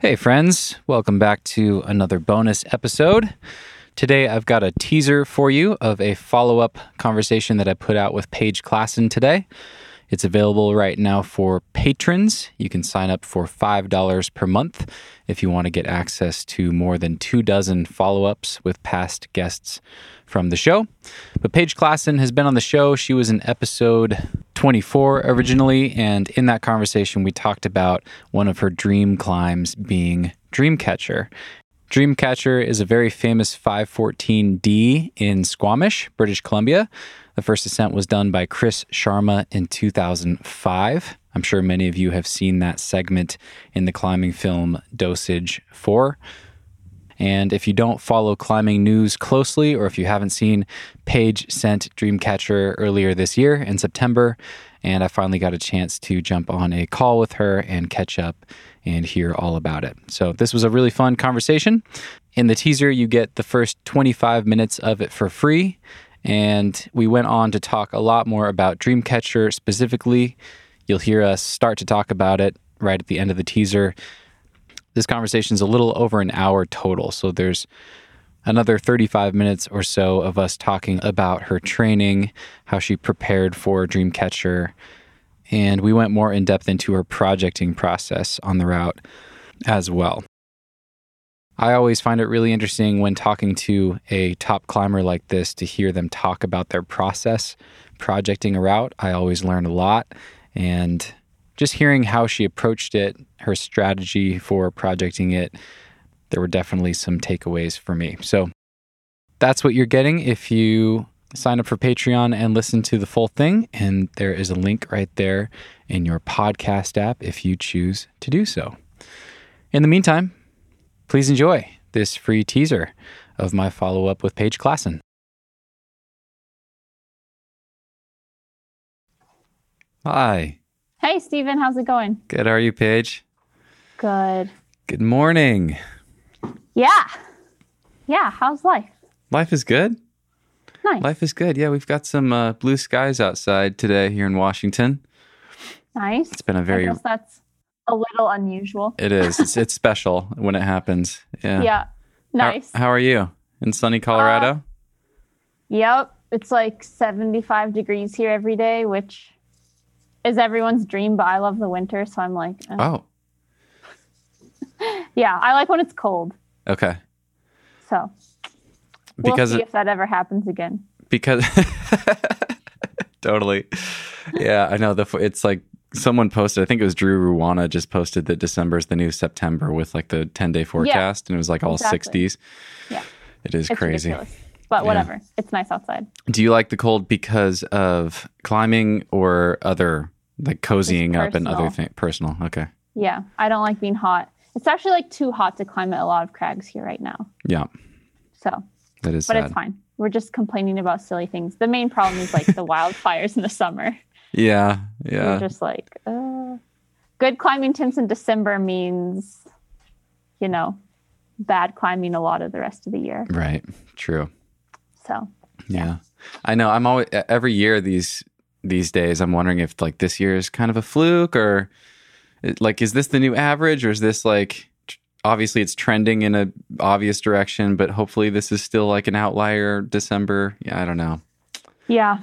Hey, friends, welcome back to another bonus episode. Today, I've got a teaser for you of a follow up conversation that I put out with Paige Claassen today. It's available right now for patrons. You can sign up for $5 per month if you want to get access to more than two dozen follow ups with past guests from the show. But Paige Claassen has been on the show. She was in episode 24 originally, and in that conversation, we talked about one of her dream climbs being Dreamcatcher. Dreamcatcher is a very famous 514D in Squamish, British Columbia. The first ascent was done by Chris Sharma in 2005. I'm sure many of you have seen that segment in the climbing film Dosage 4. And if you don't follow climbing news closely, or if you haven't seen, Paige sent Dreamcatcher earlier this year in September, and I finally got a chance to jump on a call with her and catch up and hear all about it. So this was a really fun conversation. In the teaser, you get the first 25 minutes of it for free. And we went on to talk a lot more about Dreamcatcher specifically. You'll hear us start to talk about it right at the end of the teaser. This conversation is a little over an hour total. So there's another 35 minutes or so of us talking about her training, how she prepared for Dreamcatcher, and we went more in depth into her projecting process on the route as well. I always find it really interesting when talking to a top climber like this to hear them talk about their process projecting a route. I always learn a lot. And just hearing how she approached it, her strategy for projecting it, there were definitely some takeaways for me. So that's what you're getting if you sign up for Patreon and listen to the full thing. And there is a link right there in your podcast app if you choose to do so. In the meantime, please enjoy this free teaser of my follow up with Paige Claassen. Hi. Hey, Stephen, how's it going? Good. How are you, Paige? Good. Good morning. Yeah. Yeah, how's life? Life is good. Nice. Life is good. Yeah, we've got some uh, blue skies outside today here in Washington. Nice. It's been a very. That's a little unusual. It is. It's, it's special when it happens. Yeah. Yeah. Nice. How, how are you in sunny Colorado? Uh, yep. It's like 75 degrees here every day, which is everyone's dream, but I love the winter. So I'm like, eh. oh, yeah, I like when it's cold. okay. So we'll Because see it- if that ever happens again. because totally yeah i know the it's like someone posted i think it was drew Ruana just posted that december is the new september with like the 10 day forecast and it was like all exactly. 60s Yeah. it is It's crazy ridiculous. But Yeah. whatever. It's nice outside. do you like the cold because of climbing or other like cozying up and other things personal okay Yeah. I don't like being hot. It's actually like too hot to climb a lot of crags here right now. yeah So that is but sad it's fine. We're just complaining about silly things. The main problem is like the wildfires in the summer. Yeah yeah just like, uh, good climbing temps in December means, you know, bad climbing a lot of the rest of the year. right true So Yeah. I know. I'm always every year these these days I'm wondering if like this year is kind of a fluke or like is this the new average or is this like obviously it's trending in a obvious direction but hopefully this is still like an outlier December. Yeah, I don't know. yeah,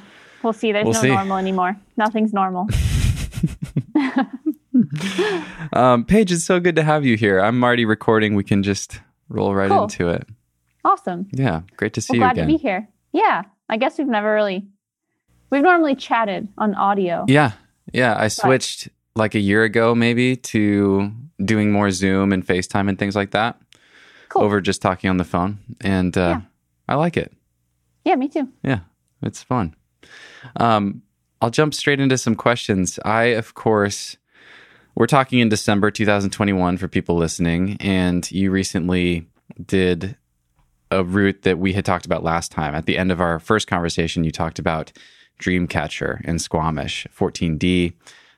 we'll see. There's We'll no see. normal anymore. Nothing's normal. Um Paige, it's so good to have you here. I'm already recording. We can just roll right Cool. into it. awesome. Yeah, great to see Well, you glad again. to be here. Yeah, I guess we've never really, we've normally chatted on audio. Yeah. Yeah. I switched like a year ago, maybe, to doing more Zoom and FaceTime and things like that Cool. over just talking on the phone. And uh, Yeah. I like it. Yeah, me too. Yeah. It's fun. Um, I'll jump straight into some questions. I, of course, we're talking in December 2021 for people listening, and you recently did a route that we had talked about last time. At the end of our first conversation, you talked about Dreamcatcher in Squamish, 14D.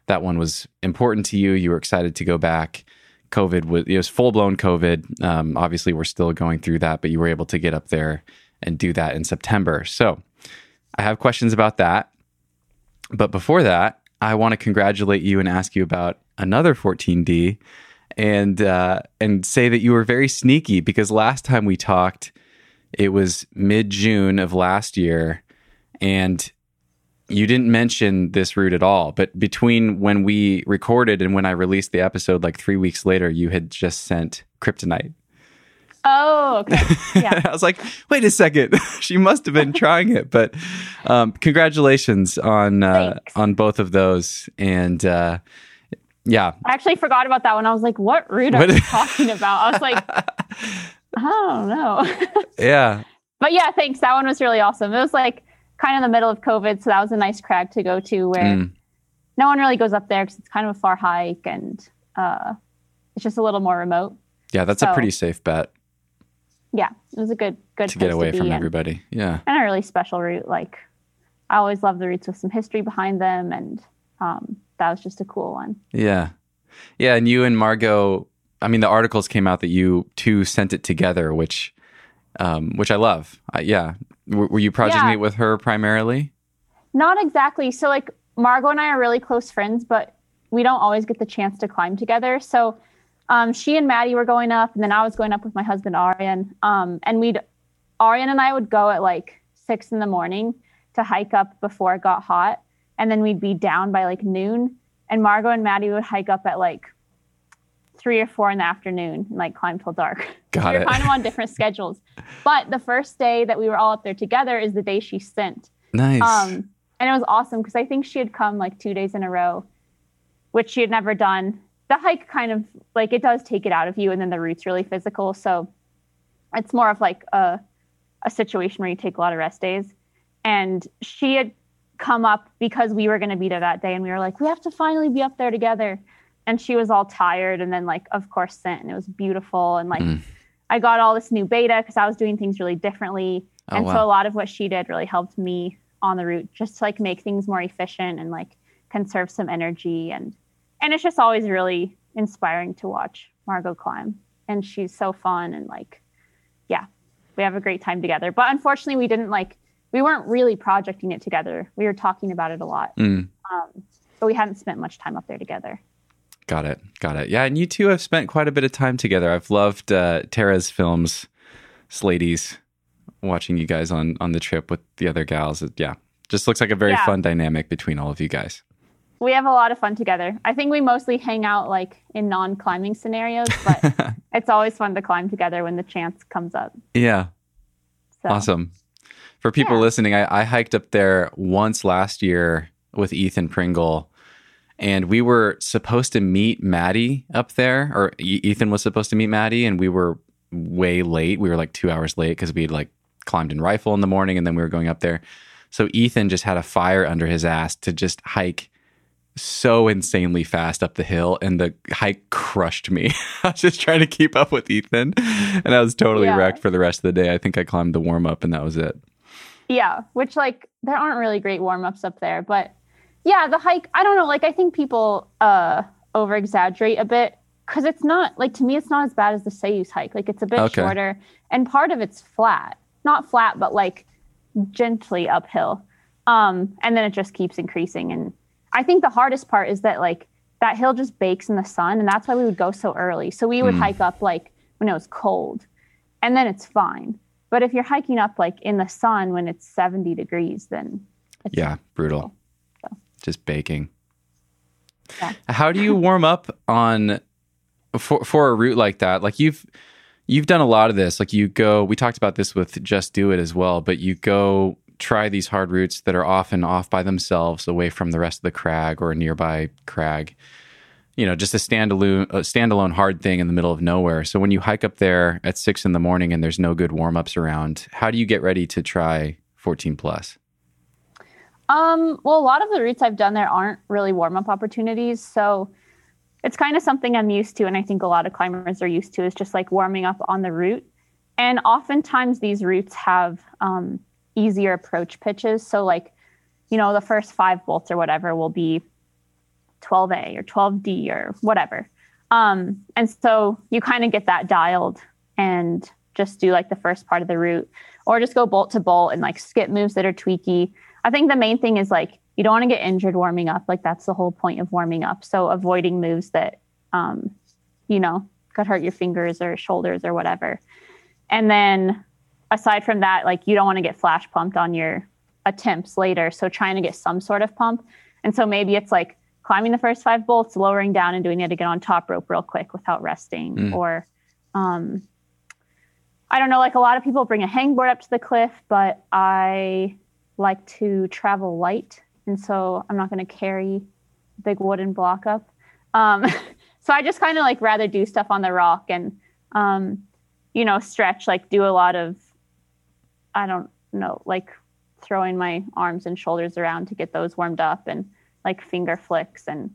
That one was important to you. You were excited to go back. COVID was it was full blown COVID. Um, obviously, we're still going through that, but you were able to get up there and do that in September. So, I have questions about that. But before that, I want to congratulate you and ask you about another 14D and uh, and say that you were very sneaky because last time we talked, it was mid June of last year, and you didn't mention this route at all. But between when we recorded and when I released the episode, like three weeks later, you had just sent kryptonite. Oh, okay. Yeah. I was like, wait a second, she must have been trying it. But um, congratulations on uh, on both of those, and uh, yeah, I actually forgot about that one. I was like, what route are you talking about? I was like, I don't know. yeah, but yeah, thanks. That one was really awesome. It was like kind of in the middle of COVID. So that was a nice crag to go to where Mm. no one really goes up there because it's kind of a far hike and uh, it's just a little more remote. yeah. That's a pretty safe bet Yeah, it was a good, good to get away be from and- everybody. Yeah, and a really special route. Like I always love the routes with some history behind them, and um, that was just a cool one. yeah, yeah. And you and Margo, I mean, the articles came out that you two sent it together, which um, which I love. I, yeah, were, were you projecting Yeah. it with her primarily? Not exactly. So like Margo and I are really close friends, but we don't always get the chance to climb together. So um, she and Maddie were going up, and then I was going up with my husband Arjan. Um, and we'd Arjan and I would go at like six in the morning to hike up before it got hot, and then we'd be down by like noon. And Margo and Maddie would hike up at like three or four in the afternoon and like climb till dark. Got we were it. kind of on different schedules. But the first day that we were all up there together is the day she sent. Nice. Um, and it was awesome because I think she had come like two days in a row, which she had never done. The hike kind of like it does take it out of you, and then the route's really physical. So it's more of like a, a situation where you take a lot of rest days. And she had come up because we were going to be there that day, and we were like, we have to finally be up there together. And she was all tired, and then like of course sent, and it was beautiful, and like Mm. I got all this new beta because I was doing things really differently. Oh, and so a lot of what she did really helped me on the route just to like make things more efficient and like conserve some energy and and it's just always really inspiring to watch Margo climb and she's so fun and like yeah we have a great time together but unfortunately we didn't like we weren't really projecting it together we were talking about it a lot Mm. um, but we hadn't spent much time up there together Got it. Got it. Yeah, and you two have spent quite a bit of time together. I've loved uh, Tara's films, Slady's, watching you guys on on the trip with the other gals. Yeah, just looks like a very Yeah. fun dynamic between all of you guys. We have a lot of fun together i think we mostly hang out like in non-climbing scenarios but it's always fun to climb together when the chance comes up Yeah, so awesome. For people Yeah. listening, I, I hiked up there once last year with Ethan Pringle, and we were supposed to meet Maddie up there, or E- Ethan was supposed to meet Maddie, and we were way late. We were like two hours late because we would like climbed in rifle in the morning, and then we were going up there. So Ethan just had a fire under his ass to just hike so insanely fast up the hill, and the hike crushed me. I was just trying to keep up with Ethan, and I was totally Yeah. wrecked for the rest of the day. I think I climbed the warm up, and that was it. Yeah, which like there aren't really great warm ups up there, but yeah, the hike. I don't know. Like I think people uh over exaggerate a bit because it's not like to me it's not as bad as the Sayus hike. Like it's a bit Okay. shorter, and part of it's flat, not flat, but like gently uphill. Um, and then it just keeps increasing. And I think the hardest part is that like that hill just bakes in the sun, and that's why we would go so early. So we would Mm. hike up like when it was cold, and then it's fine. But if you're hiking up like in the sun when it's 70 degrees, then it's Yeah, brutal. So. Just baking. Yeah. How do you warm up on for for a route like that? Like you've you've done a lot of this. Like you go. We talked about this with Just Do It as well. But you go try these hard routes that are often off by themselves, away from the rest of the crag or a nearby crag. You know, just a standalone a standalone hard thing in the middle of nowhere. So when you hike up there at six in the morning and there's no good warm ups around, how do you get ready to try 14 plus? Um, well, a lot of the routes I've done there aren't really warm up opportunities. So it's kind of something I'm used to. And I think a lot of climbers are used to is just like warming up on the route. And oftentimes these routes have um, easier approach pitches. So, like, you know, the first five bolts or whatever will be 12A or 12D or whatever. Um, and so you kind of get that dialed and just do like the first part of the route or just go bolt to bolt and like skip moves that are tweaky. I think the main thing is like you don't want to get injured warming up. Like that's the whole point of warming up. So avoiding moves that um, you know, could hurt your fingers or shoulders or whatever. And then aside from that, like you don't want to get flash pumped on your attempts later. So trying to get some sort of pump. And so maybe it's like climbing the first five bolts, lowering down and doing it again on top rope real quick without resting. Mm. Or um, I don't know, like a lot of people bring a hangboard up to the cliff, but I like to travel light. And so I'm not going to carry a big wooden block up. Um, so I just kind of like rather do stuff on the rock and, um, you know, stretch, like do a lot of, I don't know, like throwing my arms and shoulders around to get those warmed up and like finger flicks and,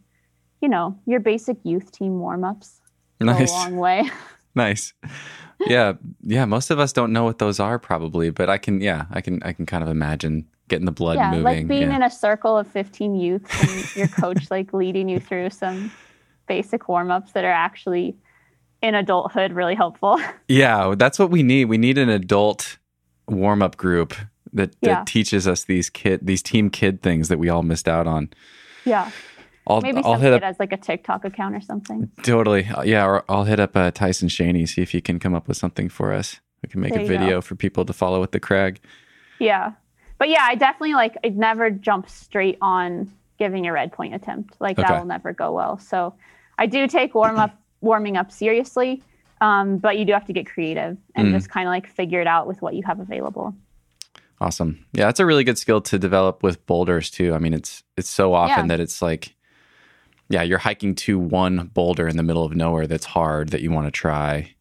you know, your basic youth team warm ups. Nice. a long way. nice. Yeah. Yeah. Most of us don't know what those are probably, but I can, yeah, I can, I can kind of imagine getting the blood yeah, moving. Like being yeah. in a circle of 15 youths and your coach like leading you through some basic warm ups that are actually in adulthood really helpful. Yeah, that's what we need. We need an adult warm up group that, that yeah. teaches us these kid these team kid things that we all missed out on. Yeah. I'll, Maybe I'll hit up as like a TikTok account or something. Totally. Yeah, or I'll hit up uh, Tyson Shaney, see if he can come up with something for us. We can make there a video for people to follow with the Crag. Yeah but yeah, I definitely like I'd never jump straight on giving a red point attempt. Like okay. that will never go well. So I do take warm up warming up seriously. Um, but you do have to get creative and mm. just kind of like figure it out with what you have available. Awesome. Yeah, that's a really good skill to develop with boulders too. I mean, it's it's so often yeah. that it's like yeah, you're hiking to one boulder in the middle of nowhere that's hard that you want to try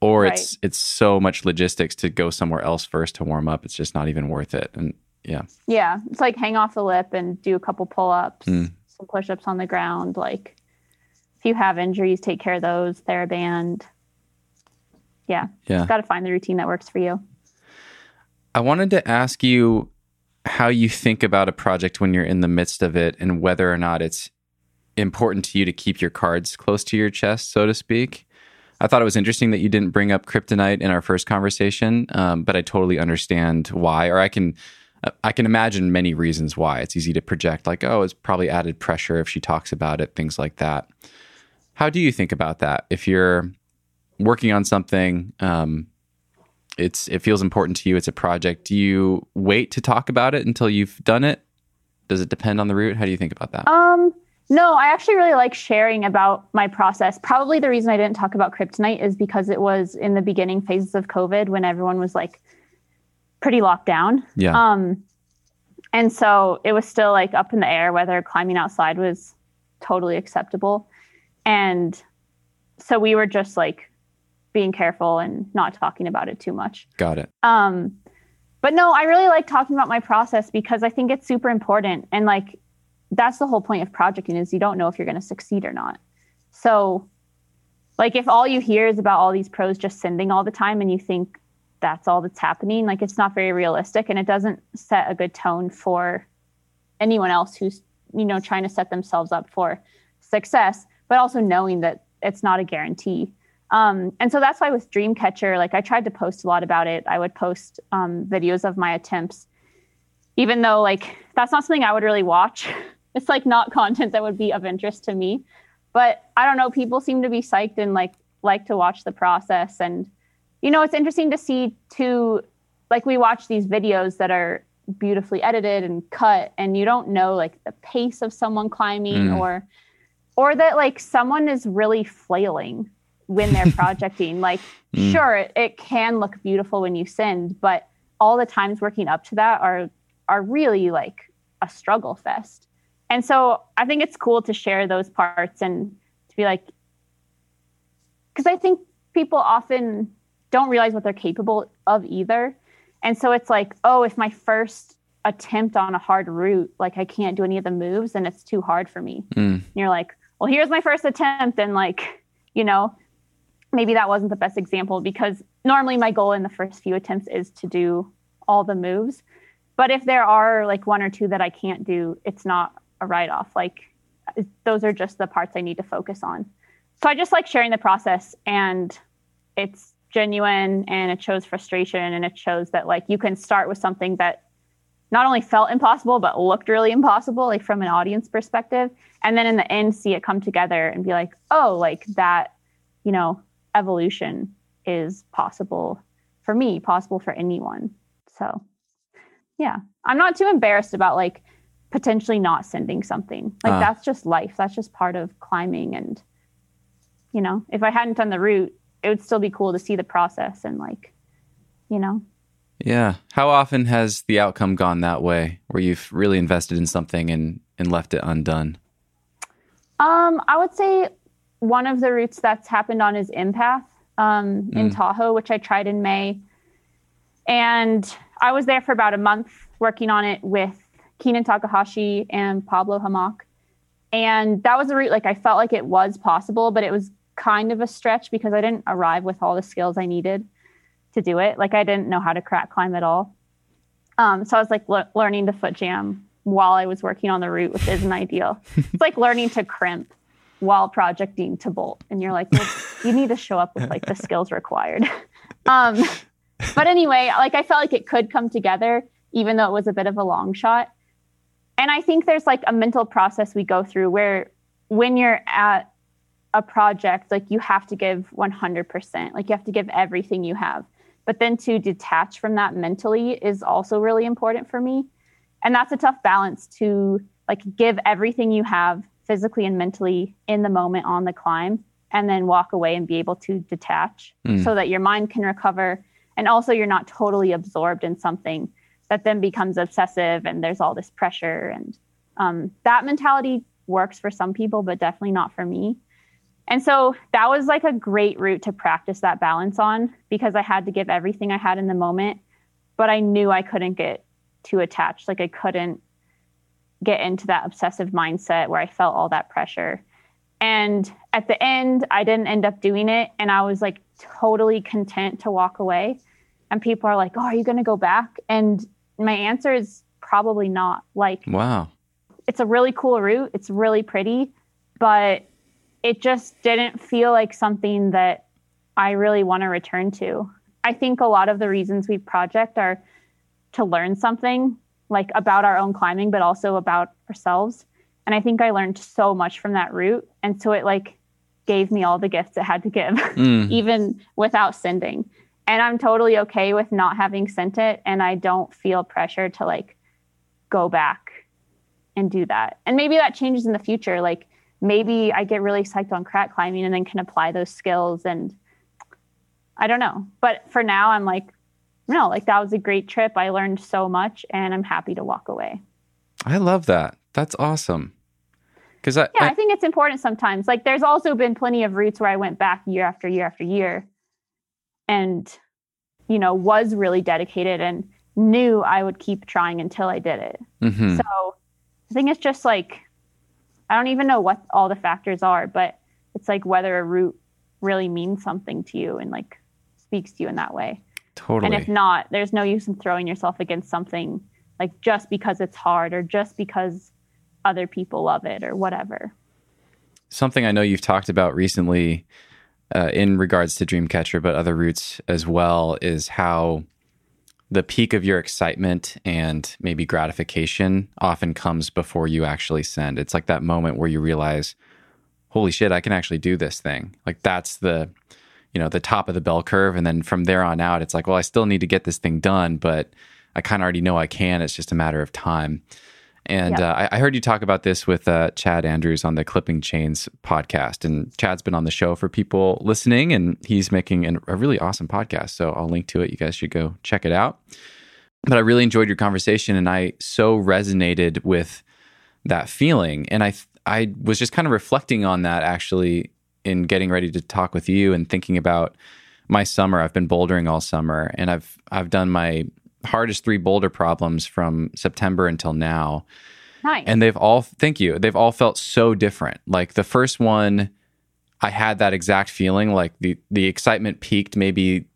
or right. it's it's so much logistics to go somewhere else first to warm up. It's just not even worth it. And yeah, yeah, it's like hang off the lip and do a couple pull ups, mm. some push ups on the ground. Like if you have injuries, take care of those. TheraBand. Yeah, yeah, got to find the routine that works for you. I wanted to ask you how you think about a project when you're in the midst of it, and whether or not it's important to you to keep your cards close to your chest, so to speak. I thought it was interesting that you didn't bring up kryptonite in our first conversation, um, but I totally understand why, or I can. I can imagine many reasons why. It's easy to project, like, oh, it's probably added pressure if she talks about it, things like that. How do you think about that? If you're working on something, um, it's it feels important to you. It's a project. Do you wait to talk about it until you've done it? Does it depend on the route? How do you think about that? Um, no, I actually really like sharing about my process. Probably the reason I didn't talk about kryptonite is because it was in the beginning phases of COVID when everyone was like pretty locked down. Yeah. Um, and so it was still like up in the air whether climbing outside was totally acceptable. And so we were just like being careful and not talking about it too much. Got it. Um, but no, I really like talking about my process because I think it's super important. And like that's the whole point of projecting is you don't know if you're going to succeed or not. So like if all you hear is about all these pros just sending all the time and you think that's all that's happening, like it's not very realistic and it doesn't set a good tone for anyone else who's, you know, trying to set themselves up for success, but also knowing that it's not a guarantee. Um, and so that's why with Dreamcatcher, like I tried to post a lot about it. I would post um, videos of my attempts, even though like that's not something I would really watch. it's like not content that would be of interest to me. But I don't know, people seem to be psyched and like like to watch the process and you know, it's interesting to see too like we watch these videos that are beautifully edited and cut and you don't know like the pace of someone climbing mm. or or that like someone is really flailing when they're projecting like mm. sure it, it can look beautiful when you send but all the times working up to that are are really like a struggle fest and so I think it's cool to share those parts and to be like, because I think people often don't realize what they're capable of either. And so it's like, oh, if my first attempt on a hard route, like I can't do any of the moves and it's too hard for me. Mm. you're like, well, here's my first attempt. And like, you know, maybe that wasn't the best example because normally my goal in the first few attempts is to do all the moves. But if there are like one or two that I can't do, it's not a write off. Like those are just the parts I need to focus on. So I just like sharing the process and it's genuine and it shows frustration and it shows that like you can start with something that not only felt impossible but looked really impossible like from an audience perspective and then in the end see it come together and be like oh like that you know, evolution is possible for me, possible for anyone. So, yeah, I'm not too embarrassed about like potentially not sending something. Like uh. that's just life. That's just part of climbing. And, you know, if I hadn't done the route, it would still be cool to see the process and like, you know. Yeah. How often has the outcome gone that way where you've really invested in something and, and left it undone? Um, I would say one of the routes that's happened on is Empath um, mm. in Tahoe, which I tried in May. And I was there for about a month working on it with Keenan Takahashi and Pablo Hamak. And that was a route like I felt like it was possible, but it was kind of a stretch because I didn't arrive with all the skills I needed to do it. Like I didn't know how to crack climb at all. Um, so I was like le- learning to foot jam while I was working on the route, which isn't ideal. It's like learning to crimp while projecting to bolt. And you're like, well, you need to show up with like the skills required. Um, but anyway, like I felt like it could come together, even though it was a bit of a long shot. And I think there's like a mental process we go through where when you're at a project, like you have to give 100%, like you have to give everything you have. But then to detach from that mentally is also really important for me. And that's a tough balance to like give everything you have physically and mentally in the moment on the climb and then walk away and be able to detach mm. so that your mind can recover. And also you're not totally absorbed in something that then becomes obsessive and there's all this pressure. And um, that mentality works for some people but definitely not for me. And so that was like a great route to practice that balance on because i had to give everything i had in the moment but i knew i couldn't get too attached. Like i couldn't get into that obsessive mindset where I felt all that pressure. And at the end, I didn't end up doing it. And I was like totally content to walk away. And people are like, Oh, are you going to go back? And my answer is probably not. Like, wow. It's a really cool route. It's really pretty, but it just didn't feel like something that I really want to return to. I think a lot of the reasons we project are to learn something like about our own climbing, but also about ourselves. And I think I learned so much from that route. And so it like gave me all the gifts it had to give, mm. even without sending. And I'm totally okay with not having sent it. And I don't feel pressure to like go back and do that. And maybe that changes in the future. Like maybe I get really psyched on crack climbing and then can apply those skills. And I don't know. But for now, I'm like, no, like that was a great trip. I learned so much and I'm happy to walk away. I love that. That's awesome. Cause I, yeah, I, I think it's important sometimes. Like there's also been plenty of routes where I went back year after year after year and, you know, was really dedicated and knew I would keep trying until I did it. Mm-hmm. So I think it's just like, I don't even know what all the factors are, but it's like whether a route really means something to you and like speaks to you in that way. Totally. And if not, there's no use in throwing yourself against something like just because it's hard or just because other people love it or whatever. Something I know you've talked about recently uh, in regards to Dreamcatcher, but other routes as well, is how the peak of your excitement and maybe gratification often comes before you actually send. It's like that moment where you realize, holy shit, I can actually do this thing. Like that's the you know the top of the bell curve. And then from there on out it's like well i still need to get this thing done but i kind of already know i can. It's just a matter of time. And uh, I, I, heard you talk about this with uh, chad andrews on the clipping chains podcast. And chad's been on the show for people listening and he's making an, a really awesome podcast. So i'll link to it. You guys should go check it out. But i really enjoyed your conversation and i so resonated with that feeling. And i i was just kind of reflecting on that actually in getting ready to talk with you and thinking about my summer. I've been bouldering all summer, and I've I've done my hardest three boulder problems from September until now. Nice. And they've all thank you. They've all felt so different. Like the first one, I had that exact feeling. Like the the excitement peaked maybe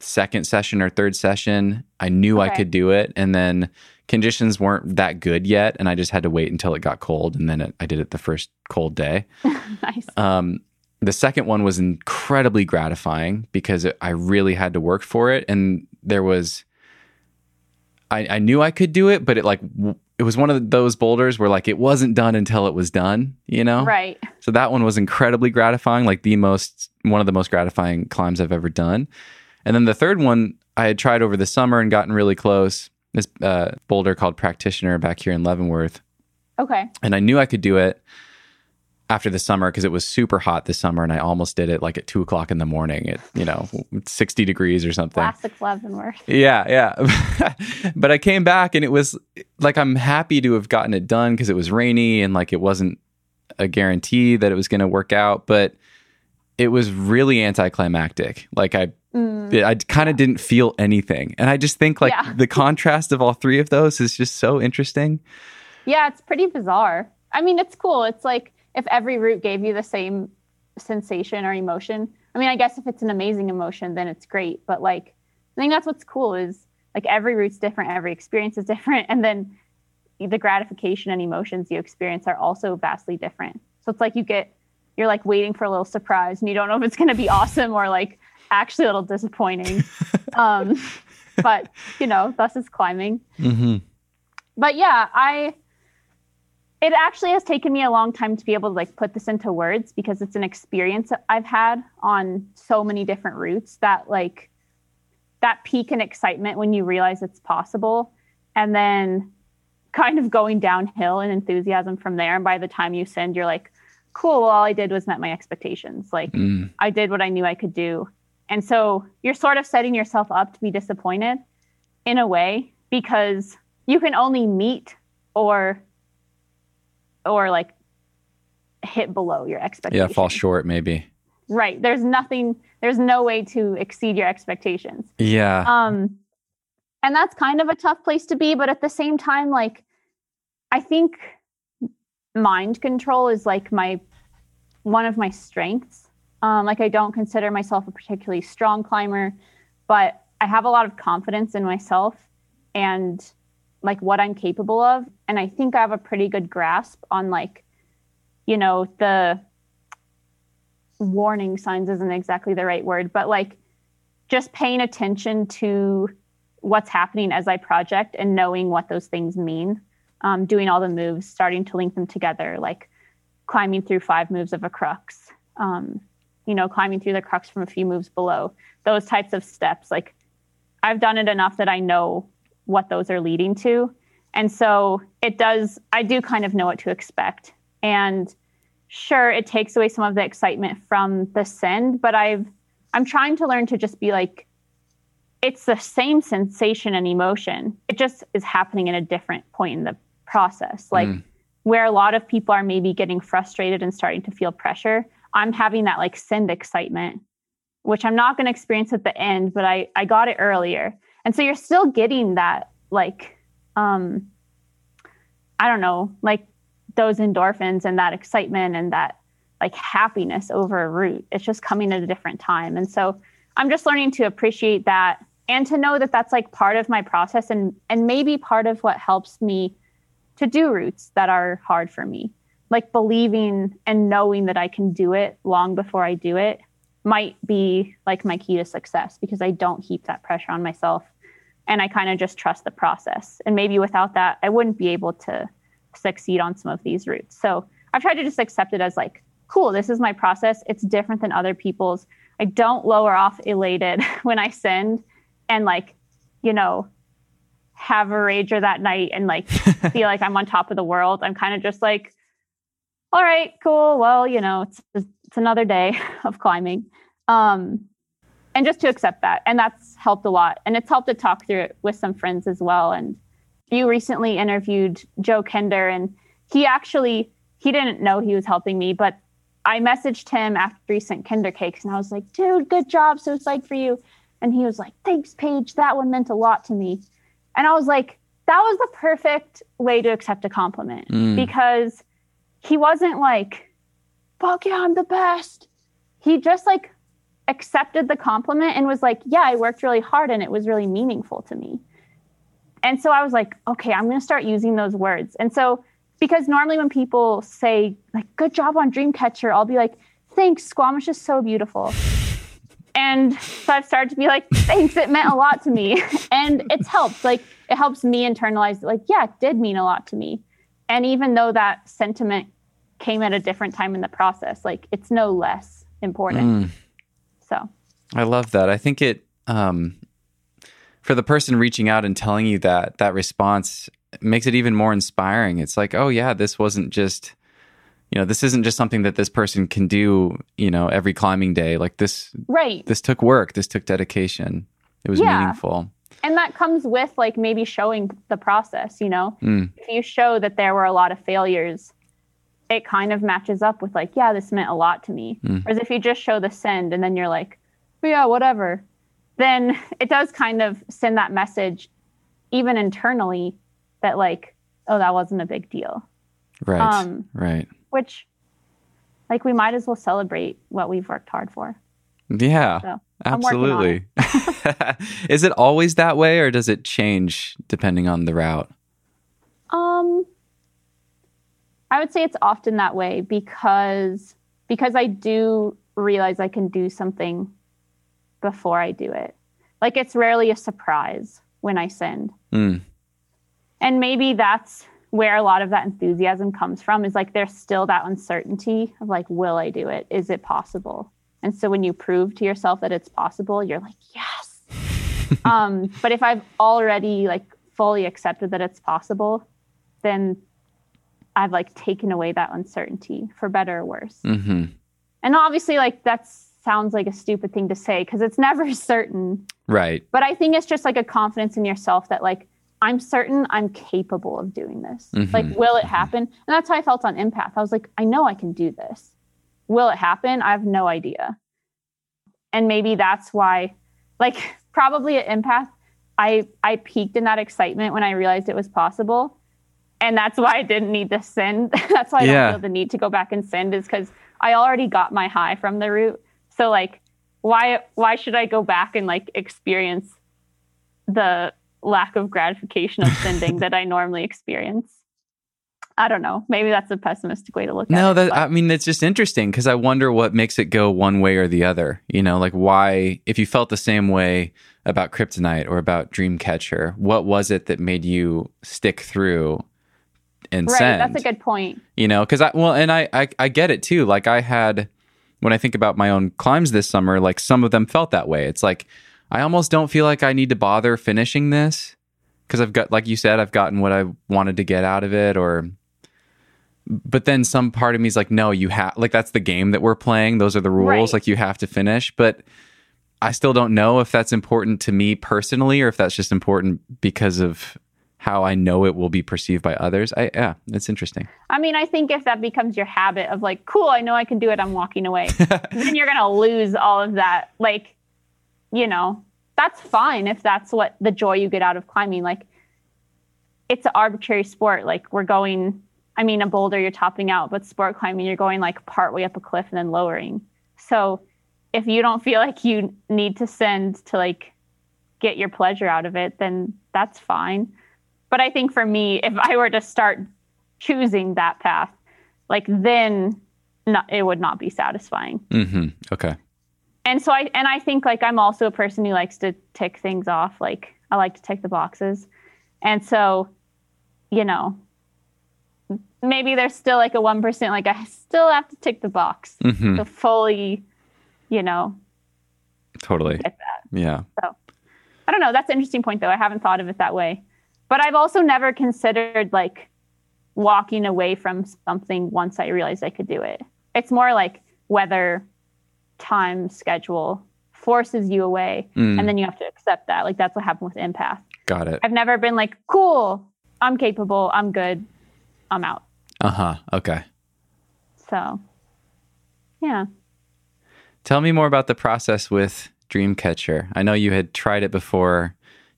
second session or third session. I knew okay. I could do it, and then conditions weren't that good yet, and I just had to wait until it got cold, and then it, I did it the first cold day. nice. Um, the second one was incredibly gratifying because it, I really had to work for it. And there was, I, I, knew I could do it, but it like, it was one of those boulders where like it wasn't done until it was done, you know? Right. So that one was incredibly gratifying, like the most one of the most gratifying climbs I've ever done. And then the third one I had tried over the summer and gotten really close. This uh, boulder called Practitioner back here in Leavenworth. Okay. And I knew I could do it after the summer because it was super hot this summer and I almost did it like at two o'clock in the morning at, you know, 60 degrees or something. Classic Leavenworth. Yeah, yeah. but I came back and it was like I'm happy to have gotten it done because it was rainy and like it wasn't a guarantee that it was going to work out, but it was really anticlimactic. Like I Mm. I kind of didn't feel anything. And I just think like Yeah. the contrast of all three of those is just so interesting. Yeah, it's pretty bizarre. I mean, it's cool. It's like if every route gave you the same sensation or emotion. I mean, I guess if it's an amazing emotion, then it's great. But like, I think that's what's cool is like every route's different, every experience is different, and then the gratification and emotions you experience are also vastly different. So it's like you get you're like waiting for a little surprise, and you don't know if it's going to be awesome or like actually a little disappointing. um, but you know, thus is climbing Mm-hmm. but yeah, I it actually has taken me a long time to be able to like put this into words because it's an experience I've had on so many different routes that like that peak in excitement when you realize it's possible and then kind of going downhill in enthusiasm from there and by the time you send you're like cool well, all I did was met my expectations like Mm. I did what I knew I could do. And so you're sort of setting yourself up to be disappointed in a way because you can only meet or or like hit below your expectations. Yeah, fall short maybe. Right. There's nothing there's no way to exceed your expectations. Yeah. Um and that's kind of a tough place to be, but at the same time like I think mind control is like my one of my strengths. Um like I don't consider myself a particularly strong climber, but I have a lot of confidence in myself and like what I'm capable of and I think I have a pretty good grasp on like you know the warning signs isn't exactly the right word, but like just paying attention to what's happening as I project and knowing what those things mean, um, doing all the moves, starting to link them together, like climbing through five moves of a crux, um, you know, climbing through the crux from a few moves below, those types of steps. Like I've done it enough that I know what those are leading to. And so it does, I do kind of know what to expect. And sure, it takes away some of the excitement from the send, but I've, I'm trying to learn to just be like, it's the same sensation and emotion. It just is happening at a different point in the process. Like Mm. where a lot of people are maybe getting frustrated and starting to feel pressure, I'm having that like send excitement, which I'm not going to experience at the end, but I I got it earlier. And so you're still getting that like um I don't know, like those endorphins and that excitement and that like happiness over a route. It's just coming at a different time. And so I'm just learning to appreciate that and to know that that's like part of my process and and maybe part of what helps me to do routes that are hard for me. Like believing and knowing that I can do it long before I do it might be like my key to success because I don't heap that pressure on myself and I kind of just trust the process. And maybe without that, I wouldn't be able to succeed on some of these routes. So I've tried to just accept it as like, cool, this is my process. It's different than other people's. I don't lower off elated when I send and like, you know, have a rager that night and like feel like I'm on top of the world. I'm kind of just like, all right, cool. Well, you know, it's it's another day of climbing. Um and just to accept that. And that's helped a lot. And it's helped to talk through it with some friends as well. And you recently interviewed Joe Kinder and he actually he didn't know he was helping me, but I messaged him after he sent Kinder cakes and I was like, dude, good job. So psyched for you. And he was like, thanks, Paige. That one meant a lot to me. And I was like, that was the perfect way to accept a compliment Mm. because he wasn't like, fuck yeah, I'm the best. He just like accepted the compliment and was like, yeah, I worked really hard and it was really meaningful to me. And so I was like, okay, I'm going to start using those words. And so, because normally when people say, like, good job on Dreamcatcher, I'll be like, thanks, Squamish is so beautiful. And so I've started to be like, thanks, it meant a lot to me. And it's helped. Like, it helps me internalize like, yeah, it did mean a lot to me. And even though that sentiment came at a different time in the process, like it's no less important. Mm. So I love that. I think it um, for the person reaching out and telling you that that response makes it even more inspiring. It's like, oh yeah, this wasn't just you know, this isn't just something that this person can do, you know, every climbing day. Like this right. this took work, this took dedication. It was Yeah. meaningful. and that comes with like maybe showing the process, you know? Mm. If you show that there were a lot of failures, it kind of matches up with like, yeah, this meant a lot to me. Mm. Whereas if you just show the send and then you're like, oh, yeah, whatever, then it does kind of send that message, even internally, that like, oh, that wasn't a big deal. Right. Um, right. Which, like, we might as well celebrate what we've worked hard for. Yeah. So I'm working on Absolutely. Is it always that way or does it change depending on the route? Um, I would say it's often that way because because I do realize I can do something before I do it. Like it's rarely a surprise when I send. Mm. And maybe that's where a lot of that enthusiasm comes from is like there's still that uncertainty of like will I do it? Is it possible? And so when you prove to yourself that it's possible, you're like, yes. um, but if I've already like fully accepted that it's possible, then I've like taken away that uncertainty for better or worse. hmm And obviously like that sounds like a stupid thing to say because it's never certain Right. but I think it's just like a confidence in yourself that like I'm certain I'm capable of doing this. Mhm. Like, will it happen? And that's how I felt on Empath. I was like, I know I can do this. Will it happen? I have no idea. And maybe that's why, like, probably at Empath, I I peaked in that excitement when I realized it was possible. And that's why I didn't need to send. that's why I Yeah. don't feel the need to go back and send is because I already got my high from the route. So like why why should I go back and like experience the lack of gratification of sending that I normally experience? I don't know. Maybe that's a pessimistic way to look at No, it. that but- I mean it's just interesting because I wonder what makes it go one way or the other. You know, like why if you felt the same way about Kryptonite or about Dreamcatcher, what was it that made you stick through and right. send? That's a good point. you know because i well and I, I i get it too like i had when i think about my own climbs this summer like some of them felt that way it's like i almost don't feel like i need to bother finishing this because i've got like you said i've gotten what i wanted to get out of it or but then some part of me is like no you have like that's the game that we're playing those are the rules Right. like you have to finish but i still don't know if that's important to me personally or if that's just important because of how i know it will be perceived by others i yeah it's interesting I mean, I think if that becomes your habit of like, cool, I know I can do it, I'm walking away, then you're going to lose all of that. Like, you know, that's fine if that's what the joy you get out of climbing. Like, it's an arbitrary sport. Like, we're going, I mean, a boulder, you're topping out, but sport climbing, you're going like partway up a cliff and then lowering. So if you don't feel like you need to send to like get your pleasure out of it, then that's fine. But I think for me, if I were to start choosing that path, like then not, it would not be satisfying. Mm-hmm. Okay. And so I and I think like I'm also a person who likes to tick things off. Like I like to tick the boxes. And so, you know, maybe there's still like a 1% like I still have to tick the box hmm to fully, you know, Totally. get that. Yeah. So I don't know. That's an interesting point, though. I haven't thought of it that way. But I've also never considered like walking away from something once I realized I could do it. It's more like whether time schedule forces you away Mm, and then you have to accept that. Like that's what happened with empath. got it. I've never been like, cool, I'm capable, I'm good, I'm out. Uh huh. Okay. So, yeah. Tell me more about the process with Dreamcatcher. I know you had tried it before.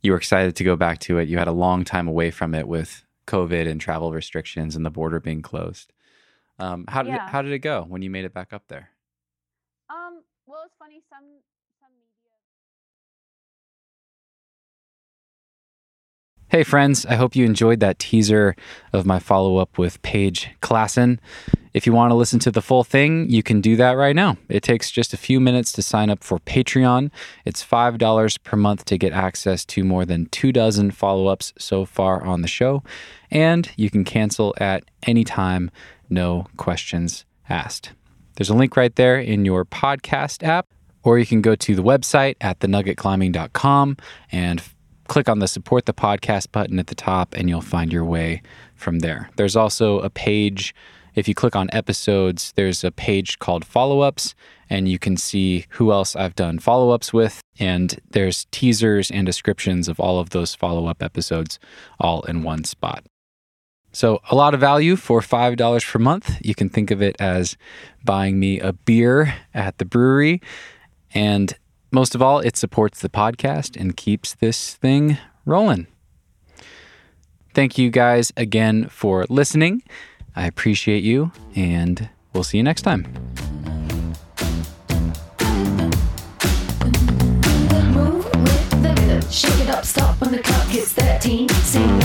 You were excited to go back to it. You had a long time away from it with COVID and travel restrictions and the border being closed. Um, how did it, how did it go when you made it back up there? Um. Well, it's funny. Some some media. Hey, friends, I hope you enjoyed that teaser of my follow up with Paige Claassen. If you want to listen to the full thing, you can do that right now. It takes just a few minutes to sign up for Patreon. It's $5 per month to get access to more than two dozen follow ups so far on the show. And you can cancel at any time, no questions asked. There's a link right there in your podcast app, or you can go to the website at thenuggetclimbing.com and click on the support the podcast button at the top, and you'll find your way from there. There's also a page. If you click on episodes, there's a page called follow ups, and you can see who else I've done follow ups with. And there's teasers and descriptions of all of those follow up episodes all in one spot. So, a lot of value for $5 per month. You can think of it as buying me a beer at the brewery. And most of all, it supports the podcast and keeps this thing rolling. Thank you guys again for listening. I appreciate you, and we'll see you next time. Shake it up, stop when the clock hits 13. Sing.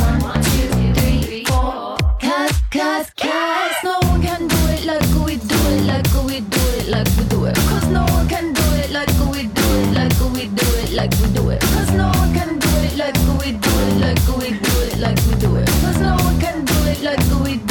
Cause, cause, cause no one can do it like we do it, like we do it, like we do it. Cause no one can do it like we do it, like we do it, like we do it. Cause no one can do it like we do it, like we do it, like we do it. Cause no one can do it like we do it,